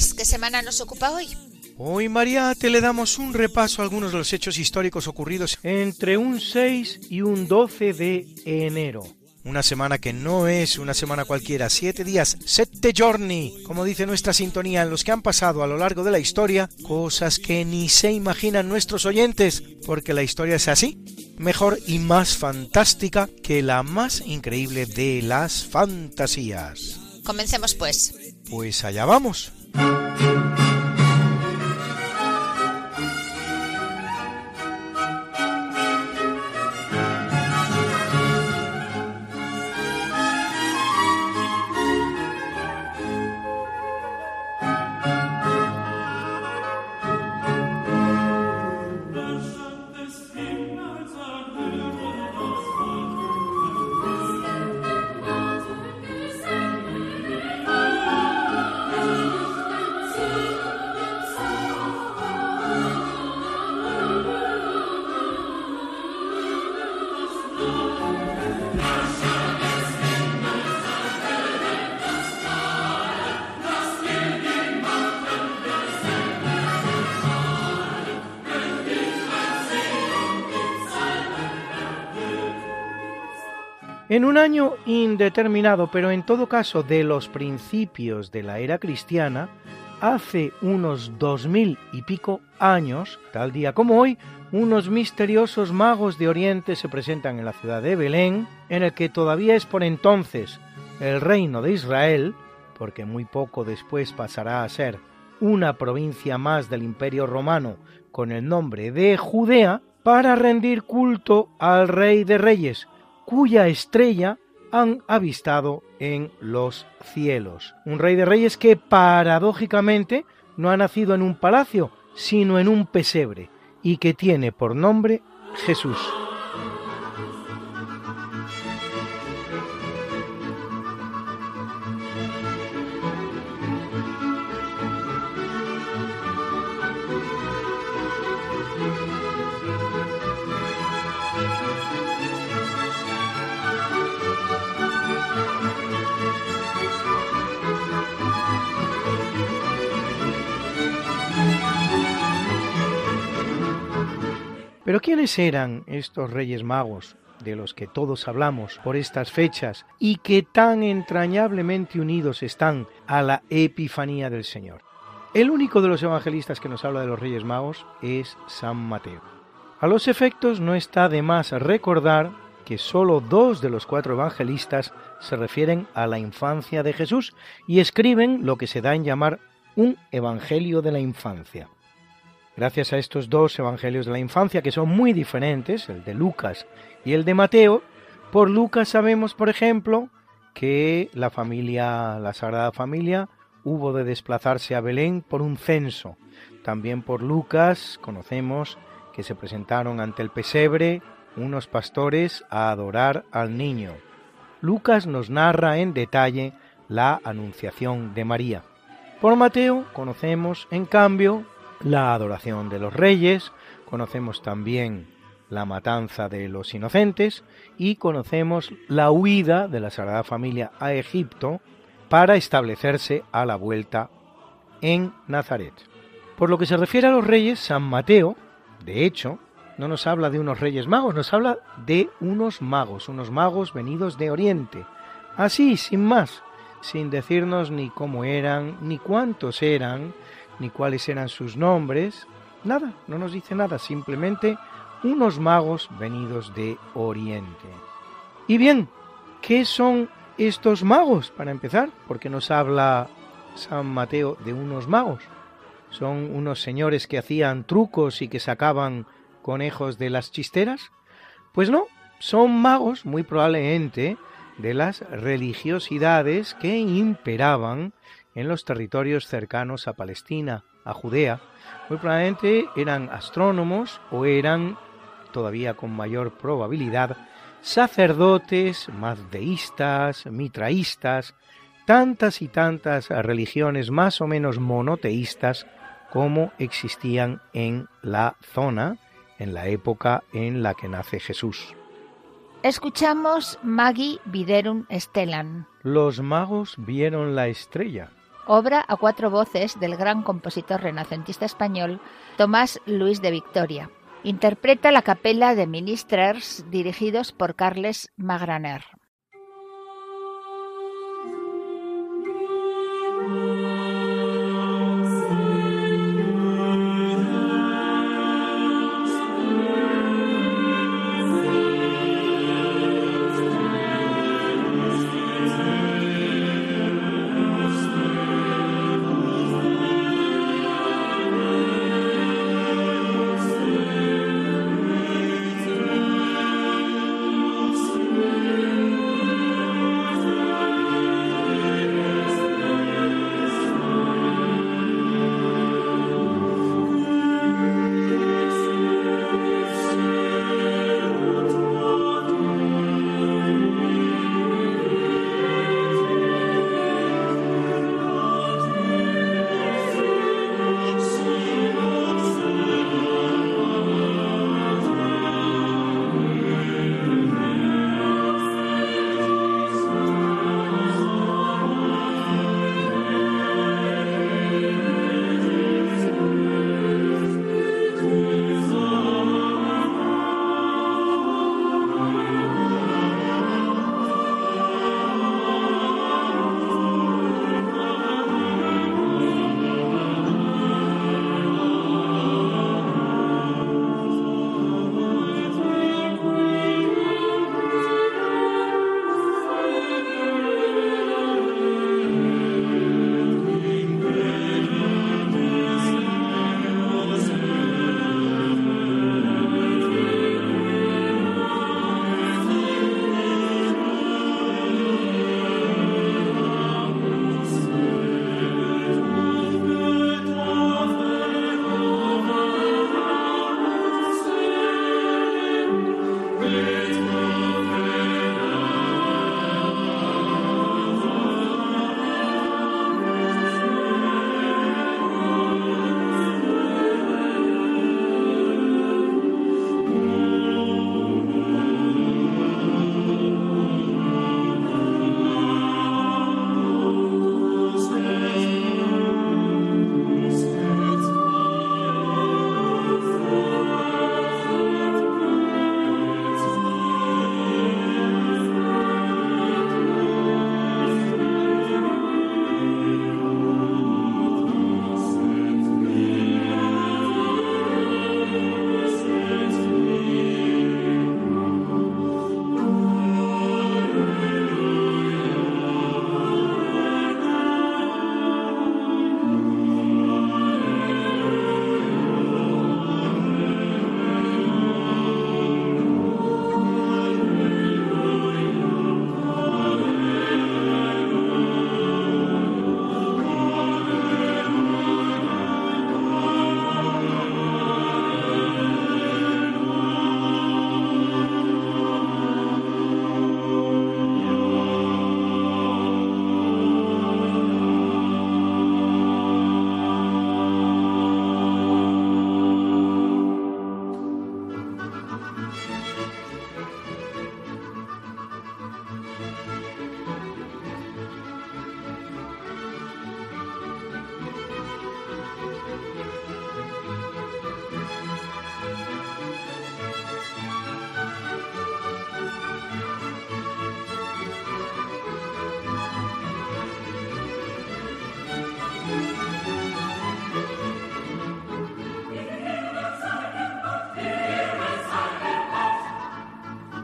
Luis, ¿qué semana nos ocupa hoy? Hoy, Mariate, le damos un repaso a algunos de los hechos históricos ocurridos entre un 6 y un 12 de enero. Una semana que no es una semana cualquiera, siete días, sette giorni, como dice nuestra sintonía, en los que han pasado a lo largo de la historia cosas que ni se imaginan nuestros oyentes, porque la historia es así, mejor y más fantástica que la más increíble de las fantasías. Comencemos pues. Pues allá vamos. Thank you. En un año indeterminado, pero en todo caso de los principios de la era cristiana, hace unos dos mil y pico años, tal día como hoy, unos misteriosos magos de Oriente se presentan en la ciudad de Belén, en el que todavía es por entonces el reino de Israel, porque muy poco después pasará a ser una provincia más del Imperio Romano con el nombre de Judea, para rendir culto al Rey de Reyes, cuya estrella han avistado en los cielos. Un rey de reyes que paradójicamente no ha nacido en un palacio, sino en un pesebre, y que tiene por nombre Jesús. Pero ¿quiénes eran estos reyes magos de los que todos hablamos por estas fechas y que tan entrañablemente unidos están a la Epifanía del Señor? El único de los evangelistas que nos habla de los reyes magos es San Mateo. A los efectos no está de más recordar que sólo dos de los cuatro evangelistas se refieren a la infancia de Jesús y escriben lo que se da en llamar un Evangelio de la infancia. Gracias a estos dos evangelios de la infancia, que son muy diferentes, el de Lucas y el de Mateo, por Lucas sabemos, por ejemplo, que la familia, la Sagrada Familia, hubo de desplazarse a Belén por un censo. También por Lucas conocemos que se presentaron ante el pesebre unos pastores a adorar al niño. Lucas nos narra en detalle la anunciación de María. Por Mateo conocemos, en cambio, la adoración de los reyes, conocemos también la matanza de los inocentes y conocemos la huida de la Sagrada Familia a Egipto para establecerse a la vuelta en Nazaret. Por lo que se refiere a los reyes, San Mateo, de hecho, no nos habla de unos reyes magos, nos habla de unos magos, unos magos venidos de Oriente. Así, sin más, sin decirnos ni cómo eran, ni cuántos eran, ni cuáles eran sus nombres, nada, no nos dice nada, simplemente unos magos venidos de Oriente. Y bien, ¿qué son estos magos, para empezar? Porque nos habla San Mateo de unos magos. Son unos señores que hacían trucos y que sacaban conejos de las chisteras? Pues no, son magos muy probablemente de las religiosidades que imperaban en los territorios cercanos a Palestina, a Judea. Muy probablemente eran astrónomos o eran, todavía con mayor probabilidad, sacerdotes, mazdeístas, mitraístas, tantas y tantas religiones más o menos monoteístas como existían en la zona en la época en la que nace Jesús. Escuchamos Magi Viderum Stellan. Los magos vieron la estrella. Obra a cuatro voces del gran compositor renacentista español Tomás Luis de Victoria. Interpreta la capela de Ministers dirigidos por Carles Magraner.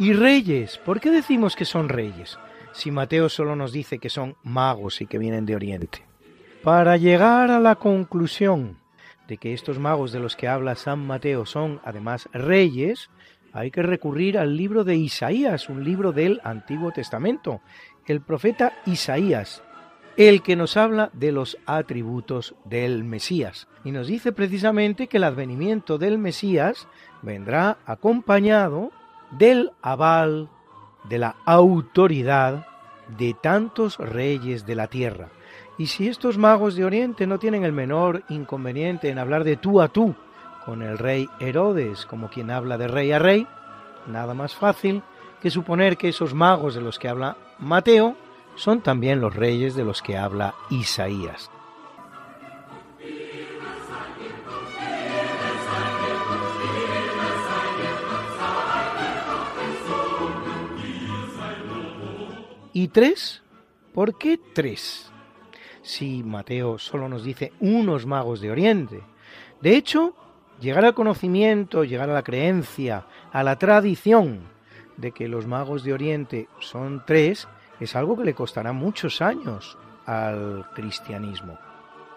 Y reyes, ¿por qué decimos que son reyes? Si Mateo solo nos dice que son magos y que vienen de Oriente. Para llegar a la conclusión de que estos magos de los que habla San Mateo son además reyes, hay que recurrir al libro de Isaías, un libro del Antiguo Testamento, el profeta Isaías, el que nos habla de los atributos del Mesías. Y nos dice precisamente que el advenimiento del Mesías vendrá acompañado del aval, de la autoridad de tantos reyes de la tierra. Y si estos magos de Oriente no tienen el menor inconveniente en hablar de tú a tú con el rey Herodes, como quien habla de rey a rey, nada más fácil que suponer que esos magos de los que habla Mateo son también los reyes de los que habla Isaías. ¿Y tres? ¿Por qué tres? Si Mateo solo nos dice unos magos de Oriente. De hecho, llegar al conocimiento, llegar a la creencia, a la tradición de que los magos de Oriente son tres, es algo que le costará muchos años al cristianismo.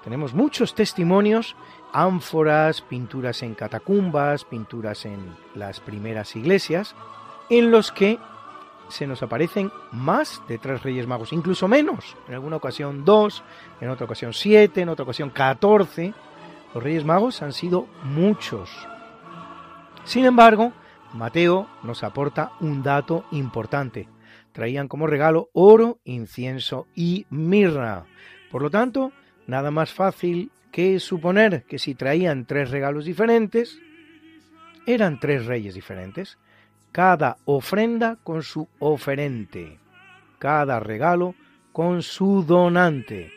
Tenemos muchos testimonios, ánforas, pinturas en catacumbas, pinturas en las primeras iglesias, en los que se nos aparecen más de tres Reyes Magos, incluso menos. En alguna ocasión dos, en otra ocasión siete, en otra ocasión catorce. Los Reyes Magos han sido muchos. Sin embargo, Mateo nos aporta un dato importante. Traían como regalo oro, incienso y mirra. Por lo tanto, nada más fácil que suponer que si traían tres regalos diferentes, eran tres reyes diferentes cada ofrenda con su oferente, cada regalo con su donante.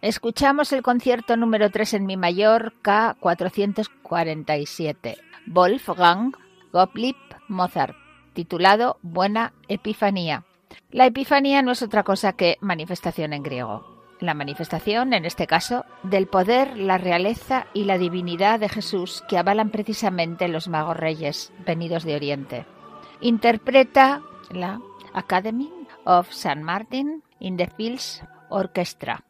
Escuchamos el concierto número 3 en Mi mayor K447, Wolfgang Gottlieb Mozart, titulado Buena Epifanía. La Epifanía no es otra cosa que manifestación en griego la manifestación, en este caso, del poder, la realeza y la divinidad de Jesús que avalan precisamente los magos reyes venidos de Oriente. Interpreta la Academy of St. Martin in the Fields Orchestra.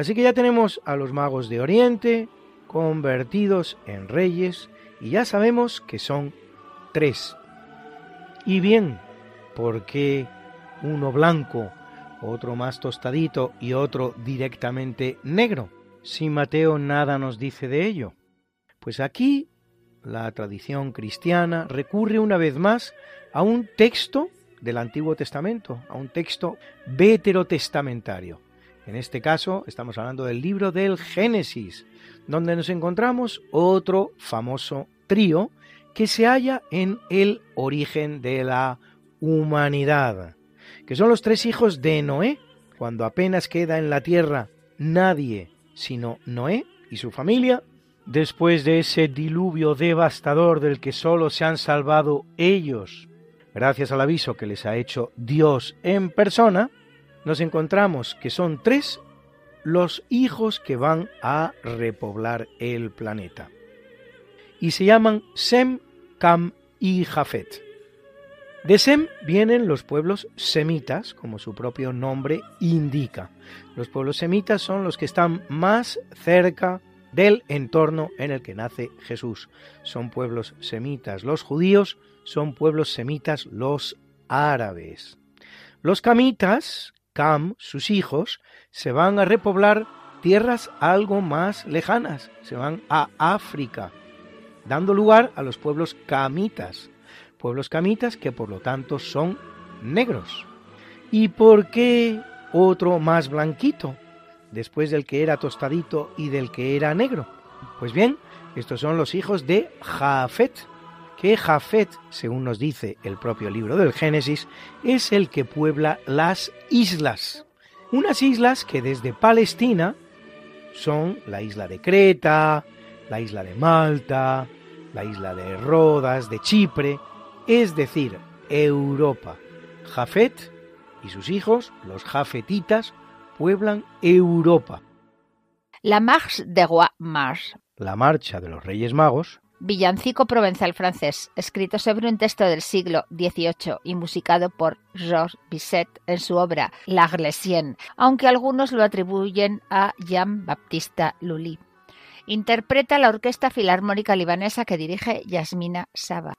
Así que ya tenemos a los magos de Oriente convertidos en reyes y ya sabemos que son tres. Y bien, ¿por qué uno blanco, otro más tostadito y otro directamente negro? Si Mateo nada nos dice de ello. Pues aquí la tradición cristiana recurre una vez más a un texto del Antiguo Testamento, a un texto veterotestamentario. En este caso estamos hablando del libro del Génesis, donde nos encontramos otro famoso trío que se halla en el origen de la humanidad, que son los tres hijos de Noé, cuando apenas queda en la tierra nadie sino Noé y su familia, después de ese diluvio devastador del que solo se han salvado ellos, gracias al aviso que les ha hecho Dios en persona, nos encontramos que son tres los hijos que van a repoblar el planeta. Y se llaman Sem, Cam y Jafet. De Sem vienen los pueblos semitas, como su propio nombre indica. Los pueblos semitas son los que están más cerca del entorno en el que nace Jesús. Son pueblos semitas los judíos, son pueblos semitas los árabes. Los camitas, Cam, sus hijos, se van a repoblar tierras algo más lejanas, se van a África, dando lugar a los pueblos camitas, pueblos camitas que por lo tanto son negros. ¿Y por qué otro más blanquito, después del que era tostadito y del que era negro? Pues bien, estos son los hijos de Jafet, que Jafet, según nos dice el propio libro del Génesis, es el que puebla las islas. Unas islas que desde Palestina son la isla de Creta, la isla de Malta, la isla de Rodas, de Chipre, es decir, Europa. Jafet y sus hijos, los jafetitas, pueblan Europa. La Marche de Roi Mars. La marcha de los Reyes Magos Villancico provenzal francés, escrito sobre un texto del siglo XVIII y musicado por Georges Bizet en su obra La Glesienne, aunque algunos lo atribuyen a Jean-Baptiste Lully. Interpreta la Orquesta Filarmónica Libanesa que dirige Yasmina Saba.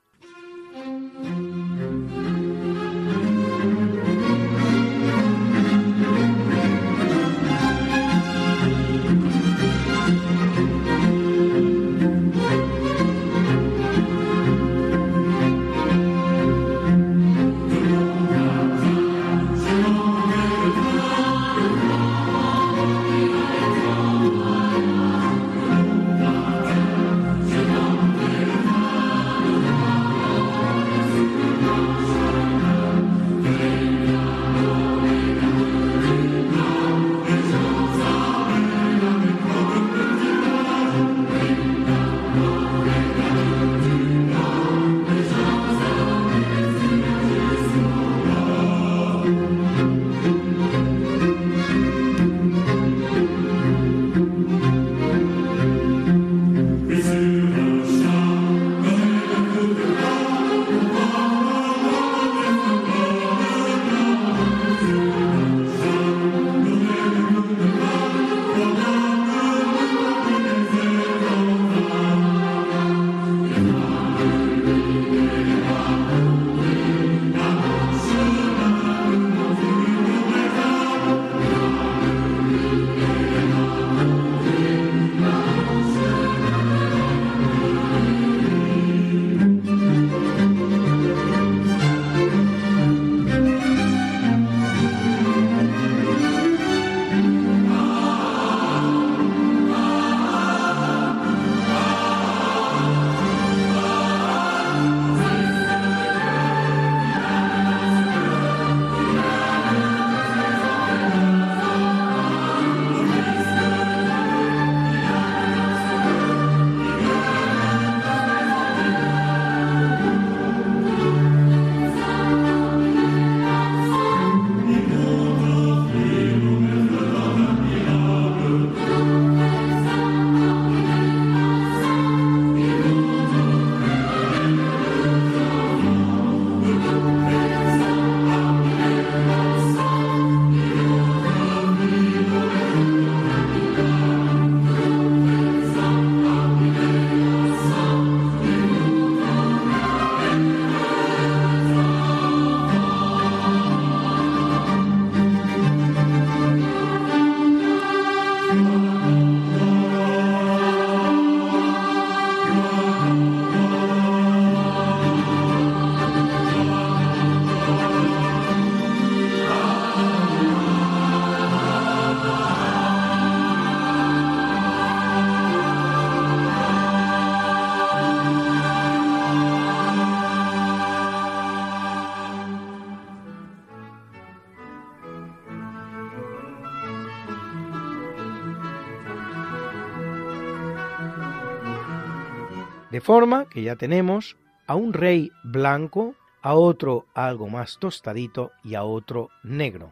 Forma que ya tenemos a un rey blanco, a otro algo más tostadito y a otro negro.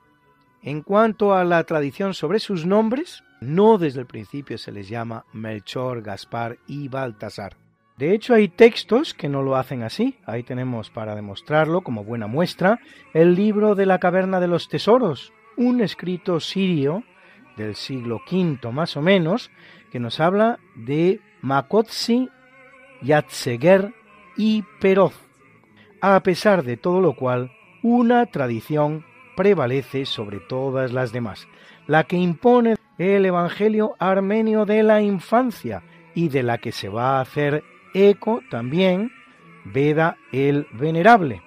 En cuanto a la tradición sobre sus nombres, no desde el principio se les llama Melchor, Gaspar y Baltasar. De hecho, hay textos que no lo hacen así. Ahí tenemos para demostrarlo como buena muestra el libro de la caverna de los tesoros, un escrito sirio del siglo V más o menos, que nos habla de Makotsi, Yatseger y Peroz. A pesar de todo lo cual, una tradición prevalece sobre todas las demás, la que impone el Evangelio armenio de la infancia y de la que se va a hacer eco también Veda el Venerable.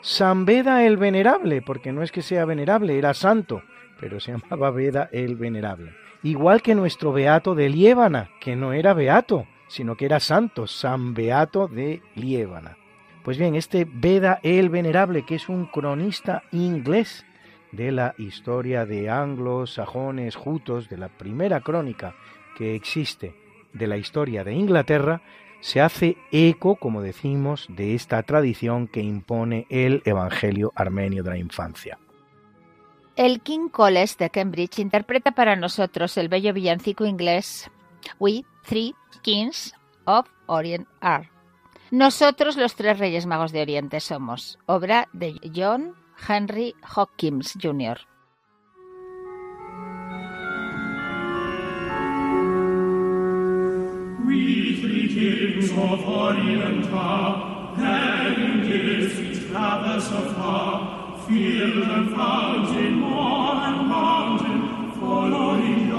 San Veda el Venerable, porque no es que sea venerable, era santo, pero se llamaba Veda el Venerable. Igual que nuestro Beato de Liébana, que no era Beato, sino que era santo, San Beato de Liébana. Pues bien, este Veda el Venerable, que es un cronista inglés de la historia de anglos, sajones, jutos, de la primera crónica que existe de la historia de Inglaterra, se hace eco, como decimos, de esta tradición que impone el Evangelio armenio de la infancia. El King College de Cambridge interpreta para nosotros el bello villancico inglés We Three Kings of Orient Are. Nosotros los tres Reyes Magos de Oriente somos, obra de John Henry Hopkins Jr. We three kings of Orient are, having gifts which traverse afar, field and fountain, moor and mountain, following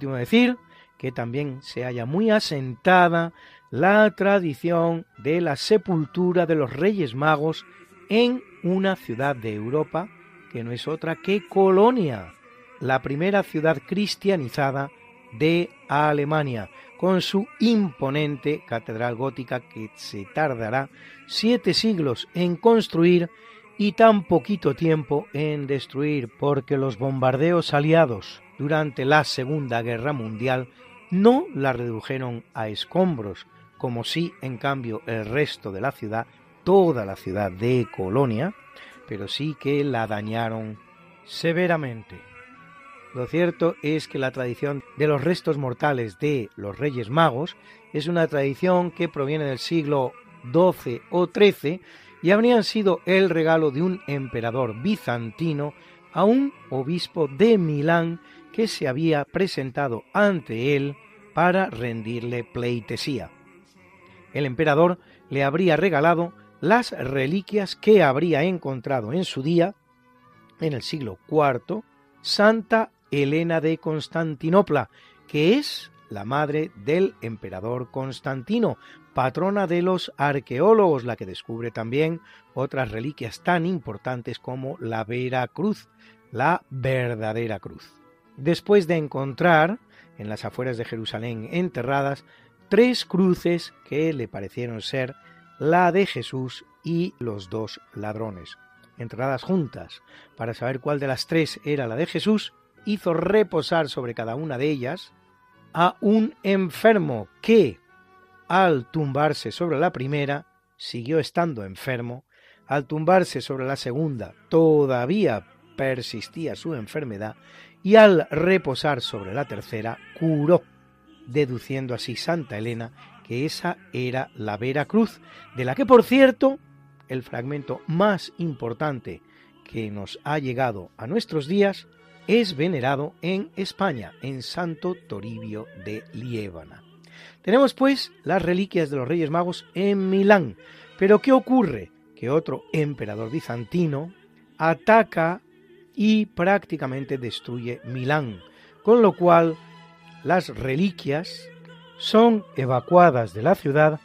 decir que también se halla muy asentada la tradición de la sepultura de los Reyes Magos en una ciudad de Europa que no es otra que Colonia, la primera ciudad cristianizada de Alemania, con su imponente catedral gótica que se tardará siete siglos en construir y tan poquito tiempo en destruir, porque los bombardeos aliados durante la Segunda Guerra Mundial no la redujeron a escombros, como si en cambio el resto de la ciudad, toda la ciudad de Colonia, pero sí que la dañaron severamente. Lo cierto es que la tradición de los restos mortales de los Reyes Magos es una tradición que proviene del siglo XII o XIII y habrían sido el regalo de un emperador bizantino a un obispo de Milán que se había presentado ante él para rendirle pleitesía. El emperador le habría regalado las reliquias que habría encontrado en su día, en el siglo IV, Santa Elena de Constantinopla, que es la madre del emperador Constantino, patrona de los arqueólogos, la que descubre también otras reliquias tan importantes como la Vera Cruz, la verdadera cruz. Después de encontrar en las afueras de Jerusalén enterradas tres cruces que le parecieron ser la de Jesús y los dos ladrones. Enterradas juntas, para saber cuál de las tres era la de Jesús, hizo reposar sobre cada una de ellas a un enfermo que, al tumbarse sobre la primera, siguió estando enfermo, al tumbarse sobre la segunda, todavía persistía su enfermedad, y al reposar sobre la tercera, curó, deduciendo así Santa Elena que esa era la Vera Cruz, de la que, por cierto, el fragmento más importante que nos ha llegado a nuestros días es venerado en España, en Santo Toribio de Liébana. Tenemos pues las reliquias de los Reyes Magos en Milán. Pero ¿qué ocurre? Que otro emperador bizantino ataca y prácticamente destruye Milán, con lo cual las reliquias son evacuadas de la ciudad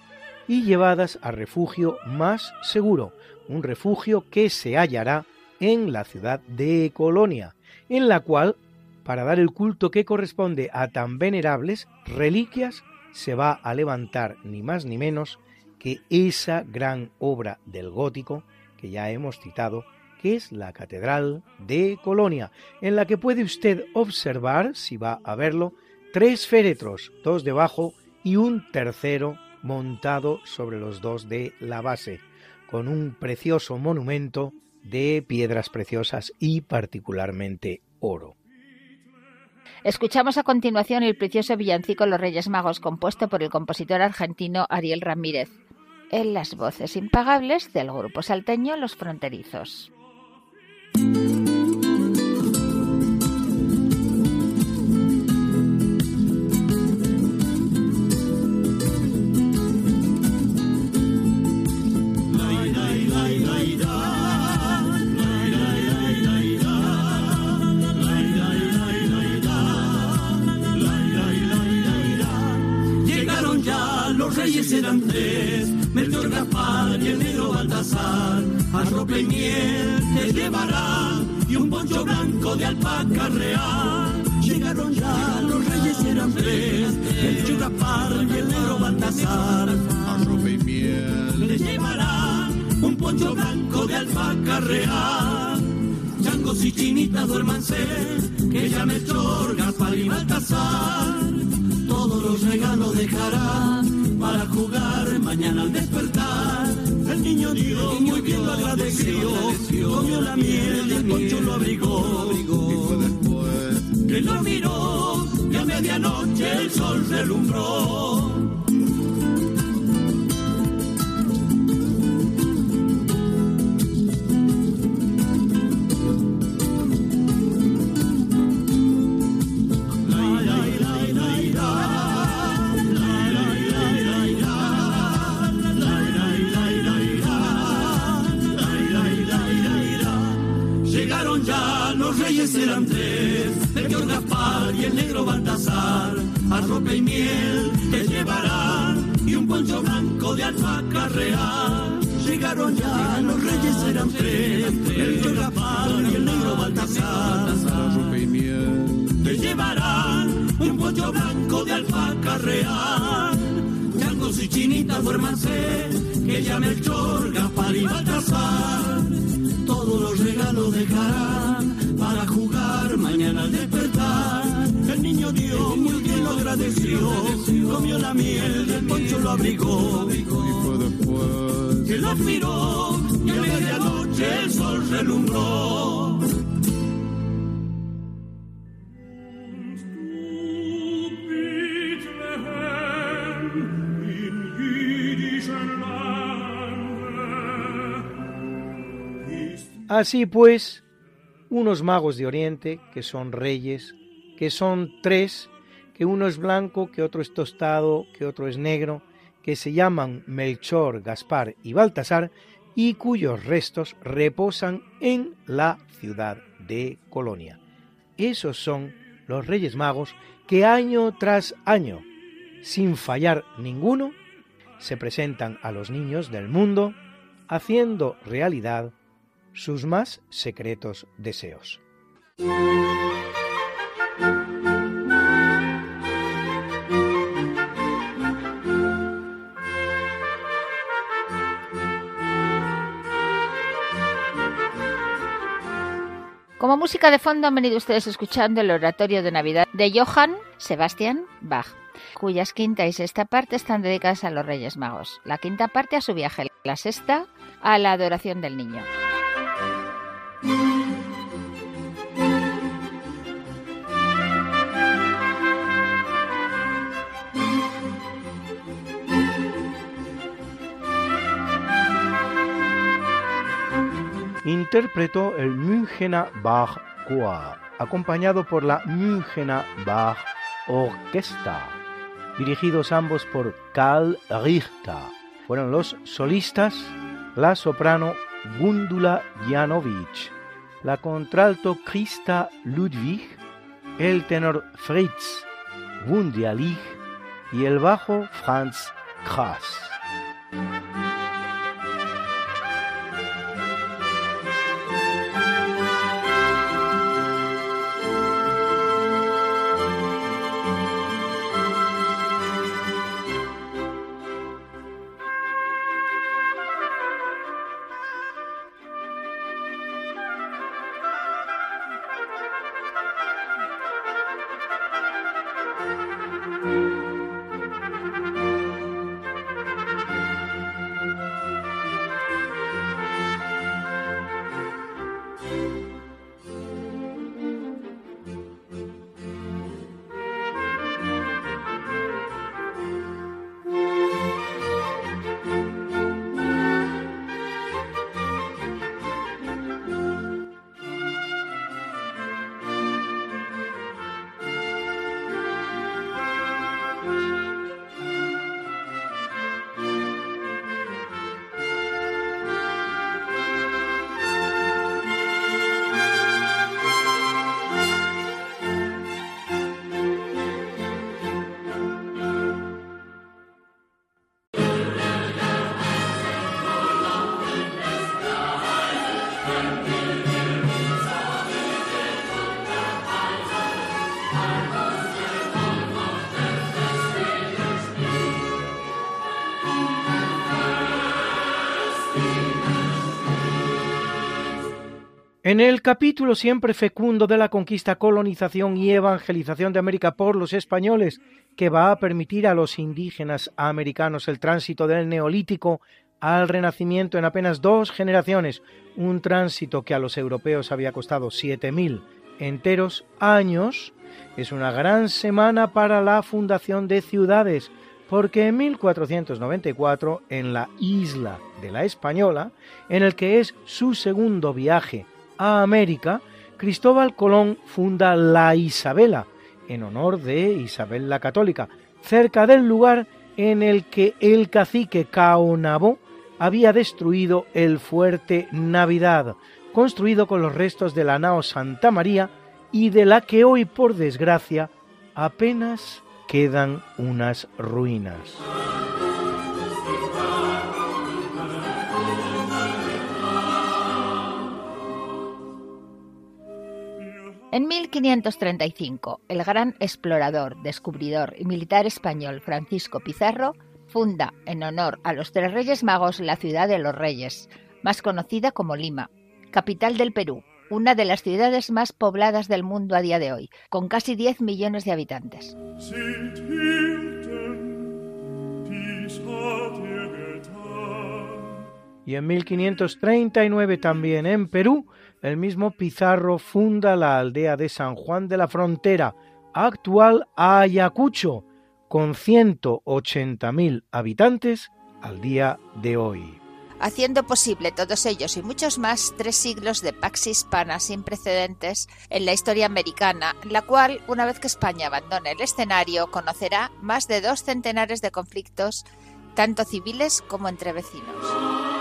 y llevadas a refugio más seguro, un refugio que se hallará en la ciudad de Colonia, en la cual, para dar el culto que corresponde a tan venerables reliquias, se va a levantar ni más ni menos que esa gran obra del gótico que ya hemos citado, que es la Catedral de Colonia, en la que puede usted observar, si va a verlo, tres féretros, dos debajo y un tercero montado sobre los dos de la base, con un precioso monumento de piedras preciosas y particularmente oro. Escuchamos a continuación el precioso villancico Los Reyes Magos, compuesto por el compositor argentino Ariel Ramírez, en las voces impagables del grupo salteño Los Fronterizos. Eran tres, Melchor Gaspar y el negro Baltasar, arrope y miel te llevarán y un poncho blanco de alpaca real. Llegaron ya los reyes eran tres, Melchor Gaspar y el negro Baltasar, arrope y miel te llevarán un poncho blanco de alpaca real. Changos y chinitas duérmanse, que ya Melchor, Gaspar y Baltasar todos los regalos dejará para jugar mañana al despertar. El niño Dios muy bien lo agradeció, comió la miel y el poncho lo abrigó. Que lo miró y a medianoche el sol relumbró. Los reyes eran tres, Melchor Gaspar y el negro Baltasar, arrope y miel te llevarán y un poncho blanco de alpaca real. Llegaron ya, los reyes eran tres, el Chorrapal y el negro Baltasar. Te llevarán un pollo blanco de alpaca real. Changos y chinitas duérmanse, que llame el Chor, Gaspar y Baltasar. Todos los regalos dejarán para jugar mañana al despertar. El niño dio muy bien lo agradeció, comió la miel del poncho lo abrigó. Fue después que lo miró y a medianoche el sol relumbró. Así pues, unos magos de Oriente, que son reyes, que son tres, que uno es blanco, que otro es tostado, que otro es negro, que se llaman Melchor, Gaspar y Baltasar, y cuyos restos reposan en la ciudad de Colonia. Esos son los Reyes Magos que año tras año, sin fallar ninguno, se presentan a los niños del mundo, haciendo realidad sus más secretos deseos. Como música de fondo han venido ustedes escuchando el oratorio de Navidad de Johann Sebastian Bach, cuyas quinta y sexta parte están dedicadas a los Reyes Magos. La quinta parte a su viaje, la sexta a la adoración del niño. Interpretó el Münchener Bach Choir, acompañado por la Münchener Bach Orchestra, dirigidos ambos por Karl Richter. Fueron los solistas la soprano Gundula Janovic, la contralto Christa Ludwig, el tenor Fritz Wunderlich y el bajo Franz Krass. En el capítulo siempre fecundo de la conquista, colonización y evangelización de América por los españoles, que va a permitir a los indígenas americanos el tránsito del neolítico al renacimiento en apenas dos generaciones, un tránsito que a los europeos había costado siete mil enteros años, es una gran semana para la fundación de ciudades, porque en 1494, en la isla de la Española, en el que es su segundo viaje a América, Cristóbal Colón funda la Isabela, en honor de Isabel la Católica, cerca del lugar en el que el cacique Caonabó había destruido el fuerte Navidad, construido con los restos de la nao Santa María y de la que hoy, por desgracia, apenas quedan unas ruinas. En 1535, el gran explorador, descubridor y militar español Francisco Pizarro funda, en honor a los tres Reyes Magos, la ciudad de los Reyes, más conocida como Lima, capital del Perú, una de las ciudades más pobladas del mundo a día de hoy, con casi 10 millones de habitantes. Y en 1539 también en Perú, el mismo Pizarro funda la aldea de San Juan de la Frontera, actual Ayacucho, con 180.000 habitantes al día de hoy. Haciendo posible todos ellos y muchos más tres siglos de pax hispana sin precedentes en la historia americana, la cual, una vez que España abandone el escenario, conocerá más de dos centenares de conflictos, tanto civiles como entre vecinos.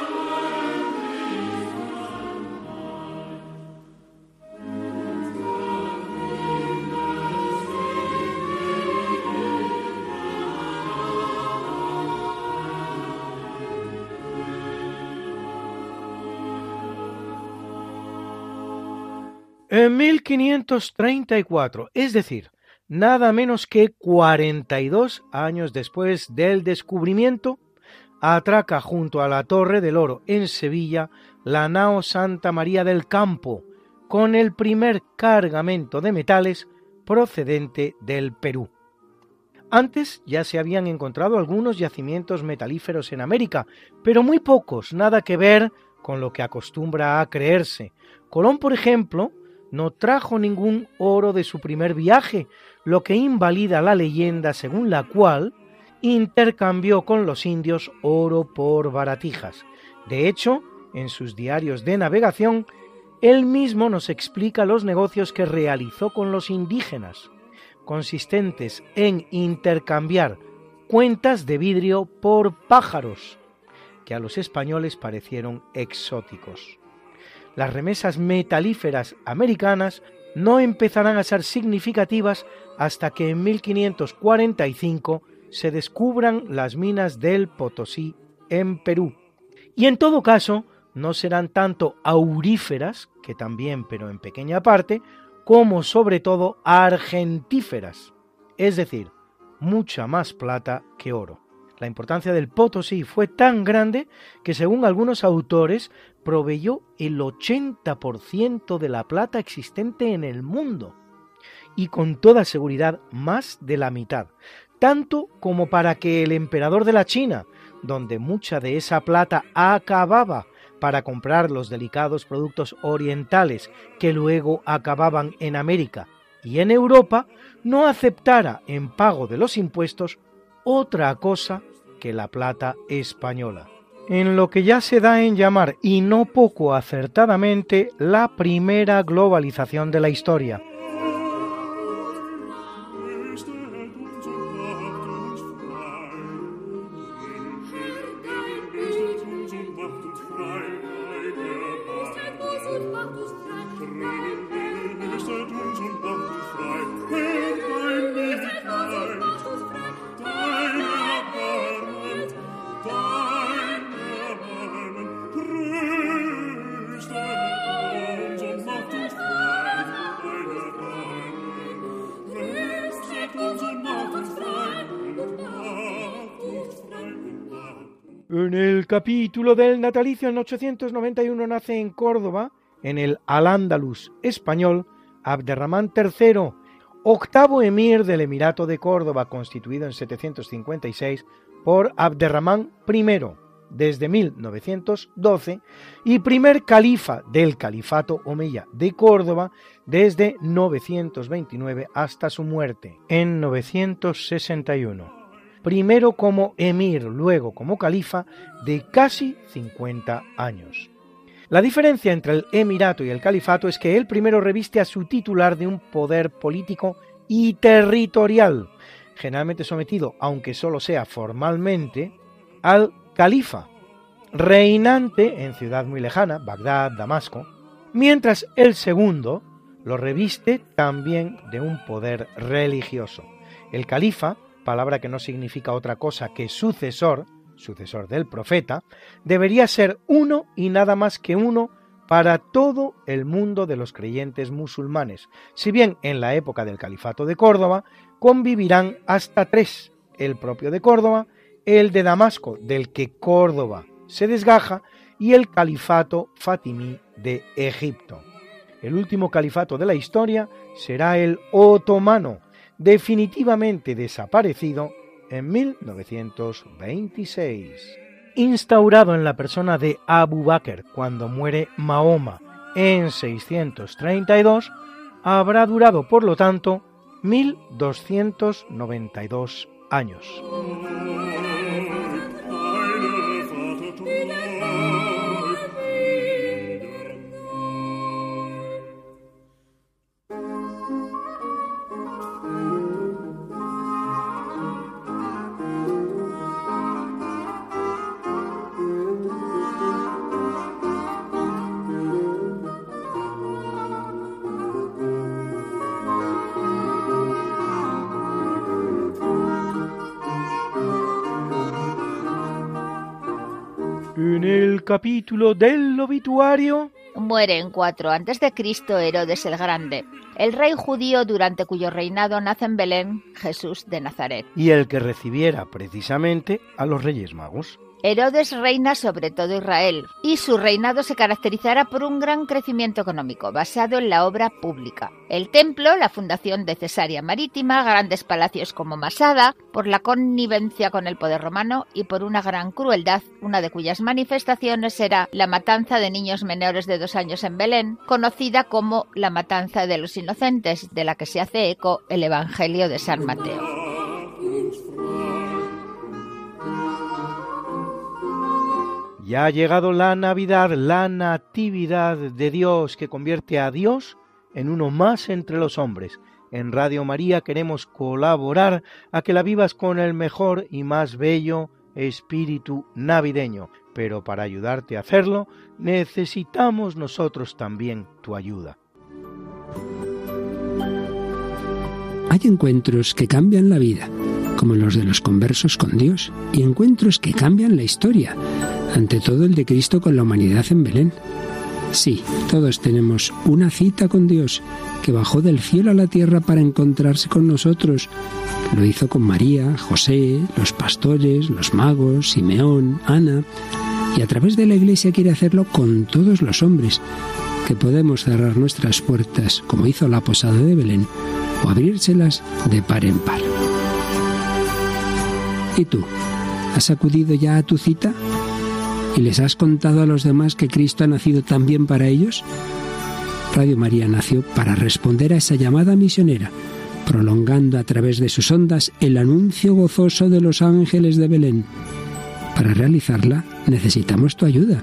En 1534, es decir, nada menos que 42 años después del descubrimiento, atraca junto a la Torre del Oro en Sevilla la nao Santa María del Campo, con el primer cargamento de metales procedente del Perú. Antes ya se habían encontrado algunos yacimientos metalíferos en América, pero muy pocos, nada que ver con lo que acostumbra a creerse. Colón, por ejemplo, no trajo ningún oro de su primer viaje, lo que invalida la leyenda según la cual intercambió con los indios oro por baratijas. De hecho, en sus diarios de navegación, él mismo nos explica los negocios que realizó con los indígenas, consistentes en intercambiar cuentas de vidrio por pájaros, que a los españoles parecieron exóticos las remesas metalíferas americanas no empezarán a ser significativas hasta que en 1545 se descubran las minas del Potosí en Perú. Y en todo caso, no serán tanto auríferas, que también pero en pequeña parte, como sobre todo argentíferas, es decir, mucha más plata que oro. La importancia del Potosí fue tan grande que según algunos autores proveyó el 80% de la plata existente en el mundo y con toda seguridad más de la mitad, tanto como para que el emperador de la China, donde mucha de esa plata acababa para comprar los delicados productos orientales que luego acababan en América y en Europa, no aceptara en pago de los impuestos otra cosa que la plata española, en lo que ya se da en llamar, y no poco acertadamente, la primera globalización de la historia. Capítulo del natalicio en 891 nace en Córdoba, en el Al-Ándalus español, Abderramán III, octavo emir del Emirato de Córdoba, constituido en 756 por Abderramán I desde 1912 y primer califa del Califato Omeya de Córdoba desde 929 hasta su muerte en 961 primero como emir, luego como califa, de casi 50 años. La diferencia entre el emirato y el califato es que el primero reviste a su titular de un poder político y territorial, generalmente sometido, aunque solo sea formalmente, al califa, reinante en ciudad muy lejana, Bagdad, Damasco, mientras el segundo lo reviste también de un poder religioso El califa, palabra que no significa otra cosa que sucesor, sucesor del profeta, debería ser uno y nada más que uno para todo el mundo de los creyentes musulmanes, si bien en la época del califato de Córdoba convivirán hasta tres, el propio de Córdoba, el de Damasco, del que Córdoba se desgaja, y el califato fatimí de Egipto. El último califato de la historia será el otomano, definitivamente desaparecido en 1926. Instaurado en la persona de Abu Bakr cuando muere Mahoma en 632, habrá durado, por lo tanto, 1292 años. Capítulo del obituario Muere en 4 a.C. Herodes el Grande, el rey judío durante cuyo reinado nace en Belén Jesús de Nazaret. y el que recibiera precisamente a los Reyes Magos. Herodes reina sobre todo Israel y su reinado se caracterizará por un gran crecimiento económico basado en la obra pública. El templo, la fundación de Cesarea Marítima, grandes palacios como Masada, por la connivencia con el poder romano y por una gran crueldad, una de cuyas manifestaciones era la matanza de niños menores de dos años en Belén, conocida como la matanza de los inocentes, de la que se hace eco el Evangelio de San Mateo. Ya ha llegado la Navidad, la Natividad de Dios que convierte a Dios en uno más entre los hombres. En Radio María queremos colaborar a que la vivas con el mejor y más bello espíritu navideño, pero para ayudarte a hacerlo necesitamos nosotros también tu ayuda. Hay encuentros que cambian la vida, como los de los conversos con Dios, y encuentros que cambian la historia, ante todo el de Cristo con la humanidad en Belén. Sí, todos tenemos una cita con Dios, que bajó del cielo a la tierra para encontrarse con nosotros. Lo hizo con María, José, los pastores, los magos, Simeón, Ana, y a través de la Iglesia quiere hacerlo con todos los hombres, que podemos cerrar nuestras puertas, como hizo la posada de Belén, o abrírselas de par en par. ¿Y tú? ¿Has acudido ya a tu cita? ¿Y les has contado a los demás que Cristo ha nacido también para ellos? Radio María nació para responder a esa llamada misionera, prolongando a través de sus ondas el anuncio gozoso de los ángeles de Belén. Para realizarla necesitamos tu ayuda,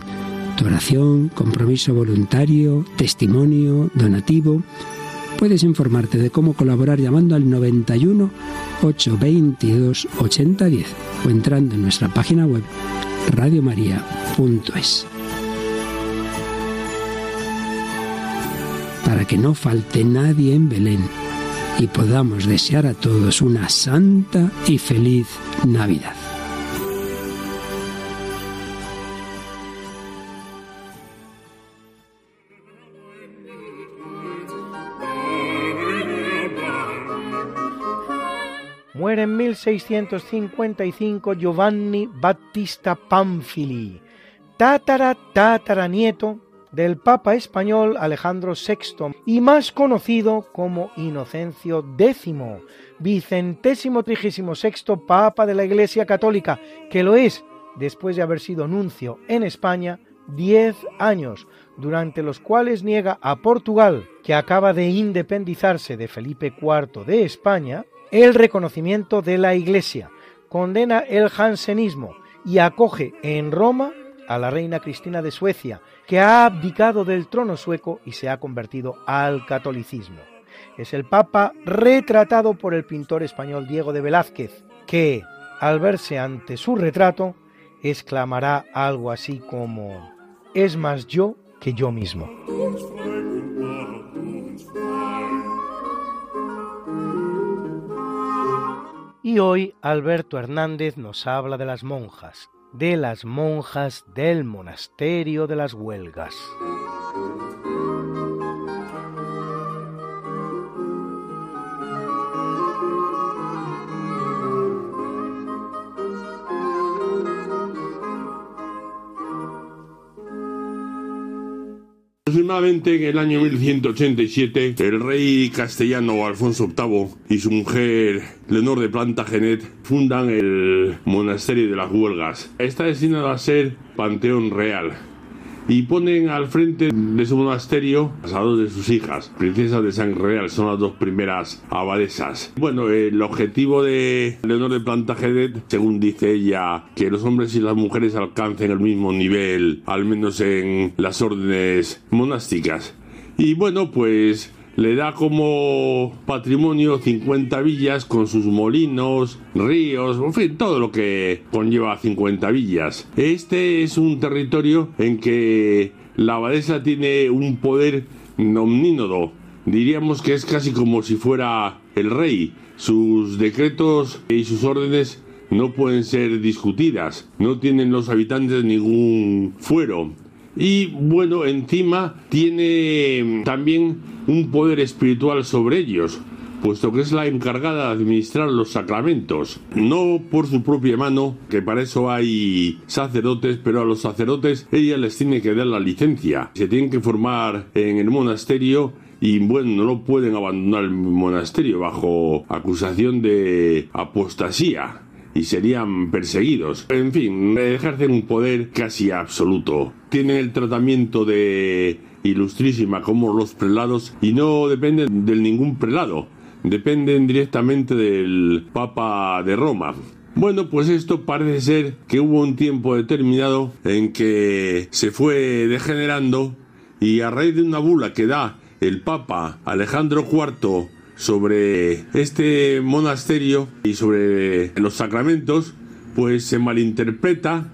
tu oración, compromiso voluntario, testimonio, donativo. Puedes informarte de cómo colaborar llamando al 91 822 8010 o entrando en nuestra página web radiomaria.es. Para que no falte nadie en Belén y podamos desear a todos una santa y feliz Navidad. En 1655 Giovanni Battista Pamphili, tátara tátara nieto del Papa español Alejandro VI y más conocido como Inocencio X, vicentésimo trigésimo sexto Papa de la Iglesia Católica, que lo es después de haber sido nuncio en España diez años, durante los cuales niega a Portugal, que acaba de independizarse de Felipe IV de España, el reconocimiento de la Iglesia, condena el jansenismo y acoge en Roma a la reina Cristina de Suecia, que ha abdicado del trono sueco y se ha convertido al catolicismo. Es el Papa retratado por el pintor español Diego de Velázquez, que, al verse ante su retrato, exclamará algo así como, es más yo que yo mismo. Y hoy Alberto Hernández nos habla de las monjas, de las monjas del monasterio de las Huelgas. Aproximadamente en el año 1187, el rey castellano Alfonso VIII y su mujer Leonor de Plantagenet fundan el monasterio de las Huelgas. Está destinado a ser panteón real y ponen al frente de su monasterio a dos de sus hijas, princesas de sangre real, son las dos primeras abadesas. Bueno, el objetivo de Leonor de Plantagenet, según dice ella, que los hombres y las mujeres alcancen el mismo nivel, al menos en las órdenes monásticas. Y bueno, pues le da como patrimonio 50 villas con sus molinos, ríos, en fin, todo lo que conlleva 50 villas. Este es un territorio en que la abadesa tiene un poder omnínodo. Diríamos que es casi como si fuera el rey. Sus decretos y sus órdenes no pueden ser discutidas. No tienen los habitantes ningún fuero. Y bueno, encima tiene también un poder espiritual sobre ellos, puesto que es la encargada de administrar los sacramentos, no por su propia mano, que para eso hay sacerdotes, pero a los sacerdotes ella les tiene que dar la licencia, se tienen que formar en el monasterio y bueno, no pueden abandonar el monasterio bajo acusación de apostasía y serían perseguidos. En fin, ejercen un poder casi absoluto. Tienen el tratamiento de ilustrísima como los prelados y no dependen de ningún prelado, dependen directamente del Papa de Roma. Bueno, pues esto parece ser que hubo un tiempo determinado en que se fue degenerando y a raíz de una bula que da el Papa Alejandro IV sobre este monasterio y sobre los sacramentos, pues se malinterpreta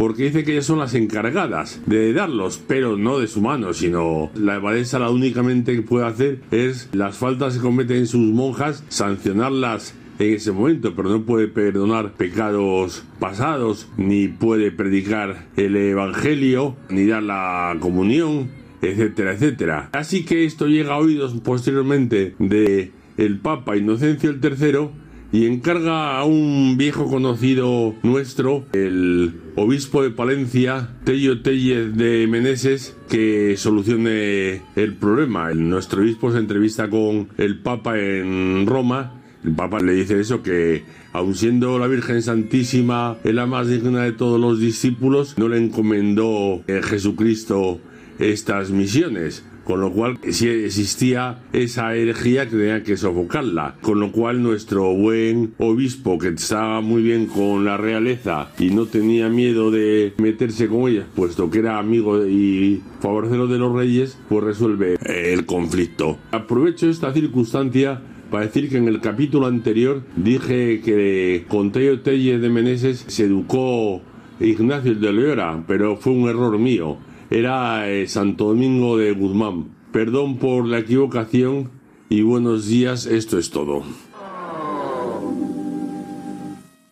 porque dice que ellas son las encargadas de darlos, pero no de su mano, sino la abadesa la únicamente que puede hacer es las faltas que cometen sus monjas, sancionarlas en ese momento, pero no puede perdonar pecados pasados, ni puede predicar el Evangelio, ni dar la comunión, etcétera, etcétera. Así que esto llega a oídos posteriormente de el Papa Inocencio III y encarga a un viejo conocido nuestro, el obispo de Palencia, Tello Tellez de Meneses, que solucione el problema. nuestro obispo se entrevista con el Papa en Roma. El Papa le dice eso que aun siendo la Virgen Santísima la más digna de todos los discípulos, no le encomendó a Jesucristo estas misiones con lo cual si existía esa herejía que tenía que sofocarla, con lo cual nuestro buen obispo que estaba muy bien con la realeza y no tenía miedo de meterse con ella, puesto que era amigo y favorecero de los reyes, pues resuelve el conflicto. Aprovecho esta circunstancia para decir que en el capítulo anterior dije que con Tello Telle de Meneses se educó Ignacio de Leora, pero fue un error mío era eh, Santo Domingo de Guzmán. Perdón por la equivocación y buenos días, esto es todo.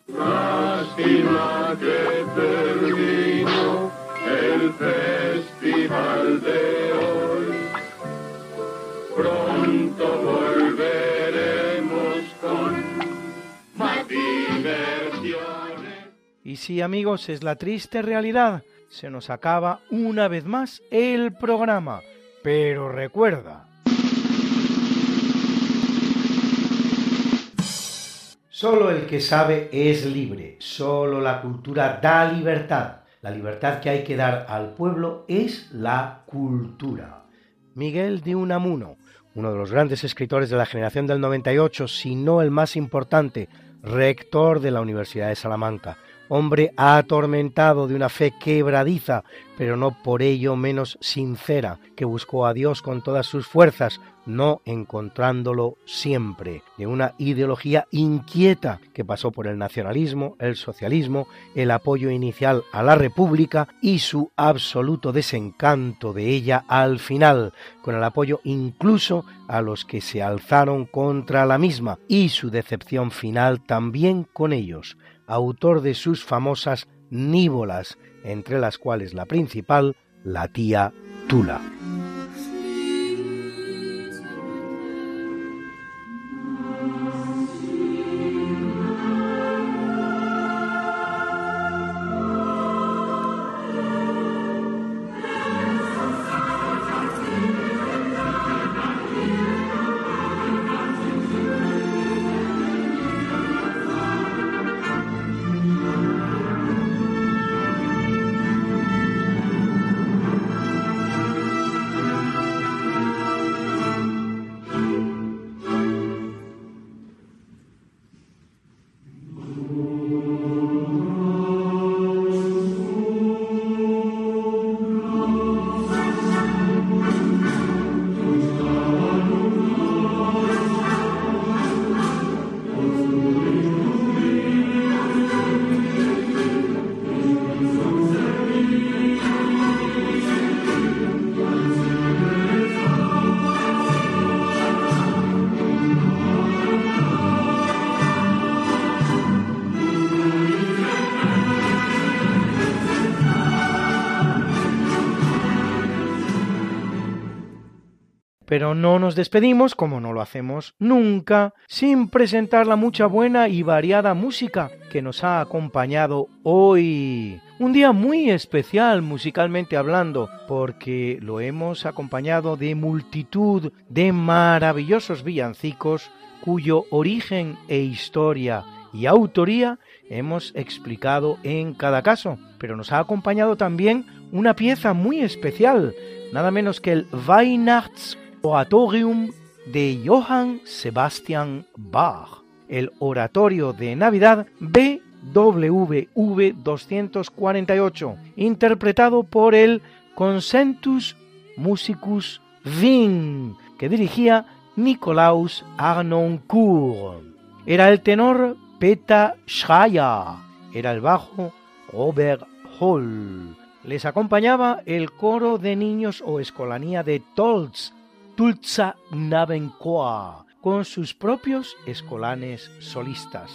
Lástima que terminó el festival de hoy. Pronto volveremos con más diversiones. Y sí, amigos, es la triste realidad se nos acaba una vez más el programa. Pero recuerda, Solo el que sabe es libre, solo la cultura da libertad. La libertad que hay que dar al pueblo es la cultura. Miguel de Unamuno, uno de los grandes escritores de la generación del 98, si no el más importante, rector de la Universidad de Salamanca, hombre atormentado de una fe quebradiza, pero no por ello menos sincera, que buscó a Dios con todas sus fuerzas, no encontrándolo siempre, de una ideología inquieta que pasó por el nacionalismo, el socialismo, el apoyo inicial a la República y su absoluto desencanto de ella al final, con el apoyo incluso a los que se alzaron contra la misma y su decepción final también con ellos, autor de sus famosas nívolas, entre las cuales la principal, la tía Tula. No nos despedimos, como no lo hacemos nunca, sin presentar la mucha buena y variada música que nos ha acompañado hoy. Un día muy especial musicalmente hablando, porque lo hemos acompañado de multitud de maravillosos villancicos cuyo origen e historia y autoría hemos explicado en cada caso, pero nos ha acompañado también una pieza muy especial, nada menos que el Weihnachts Oratorium de Johann Sebastian Bach, el Oratorio de Navidad BWV 248, interpretado por el Consentus Musicus Wien, que dirigía Nicolaus Arnoncourt. Era el tenor Peter Schreier, era el bajo Robert Hall. Les acompañaba el coro de niños o escolanía de Tolz, Tulza Navencoa, con sus propios escolanes solistas.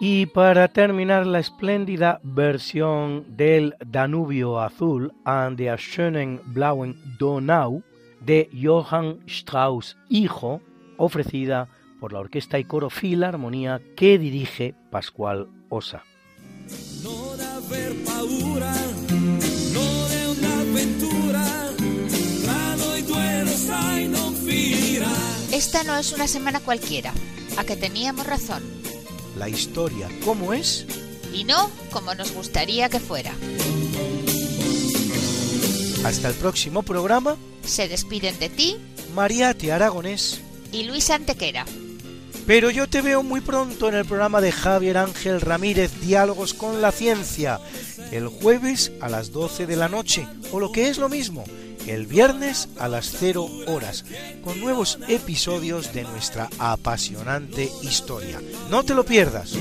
Y para terminar la espléndida versión del Danubio Azul and der schönen blauen Donau de Johann Strauss hijo, ofrecida por la orquesta y coro Filarmonía que dirige Pascual Osa. Esta no es una semana cualquiera, a que teníamos razón. La historia, ¿cómo es? Y no como nos gustaría que fuera. Hasta el próximo programa. Se despiden de ti, Mariate Aragonés y Luis Antequera. Pero yo te veo muy pronto en el programa de Javier Ángel Ramírez, Diálogos con la Ciencia, el jueves a las 12 de la noche, o lo que es lo mismo, el viernes a las 0 horas, con nuevos episodios de nuestra apasionante historia. No te lo pierdas.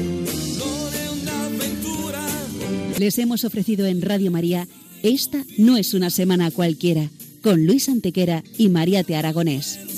Les hemos ofrecido en Radio María Esta no es una semana cualquiera, con Luis Antequera y María Te Aragonés.